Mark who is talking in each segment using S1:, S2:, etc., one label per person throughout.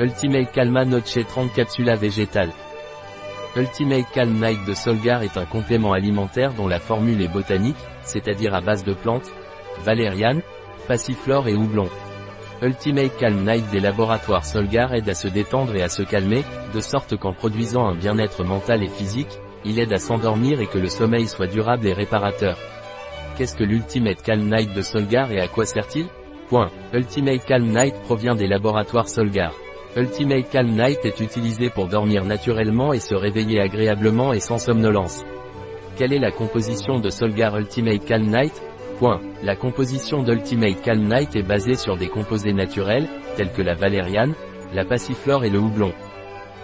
S1: Ultimate Calma Noche 30 Capsula végétale. Ultimate Calm Night de Solgar est un complément alimentaire dont la formule est botanique, c'est-à-dire à base de plantes, valériane, passiflore et houblon. Ultimate Calm Night des laboratoires Solgar aide à se détendre et à se calmer, de sorte qu'en produisant un bien-être mental et physique, il aide à s'endormir et que le sommeil soit durable et réparateur. Qu'est-ce que l'Ultimate Calm Night de Solgar et à quoi sert-il? Point. Ultimate Calm Night provient des laboratoires Solgar. Ultimate Calm Night est utilisé pour dormir naturellement et se réveiller agréablement et sans somnolence. Quelle est la composition de Solgar Ultimate Calm Night? La composition d'Ultimate Calm Night est basée sur des composés naturels, tels que la valériane, la passiflore et le houblon.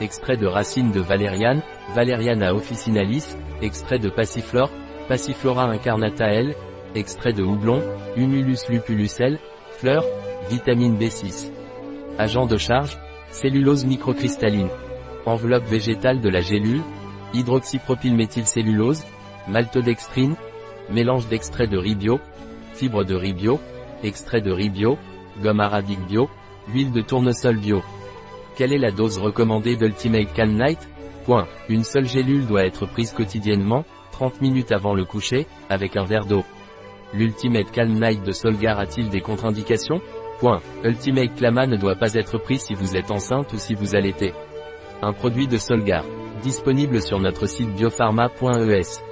S1: Extrait de racines de valériane, Valeriana officinalis, extrait de passiflore, Passiflora incarnata L, extrait de houblon, Humulus lupulus L, fleurs, vitamine B6. Agent de charge, Cellulose microcristalline. Enveloppe végétale de la gélule. Hydroxypropylméthylcellulose. Maltodextrine. Mélange d'extrait de riz bio. Fibre de riz bio. Extrait de riz bio. Gomme arabique bio. Huile de tournesol bio. Quelle est la dose recommandée d'Ultimate Calm Night. Une seule gélule doit être prise quotidiennement, 30 minutes avant le coucher, avec un verre d'eau. L'Ultimate Calm Night de Solgar a-t-il des contre-indications? Point. Ultimate Clama ne doit pas être pris si vous êtes enceinte ou si vous allaitez. Un produit de Solgar. Disponible sur notre site biopharma.es.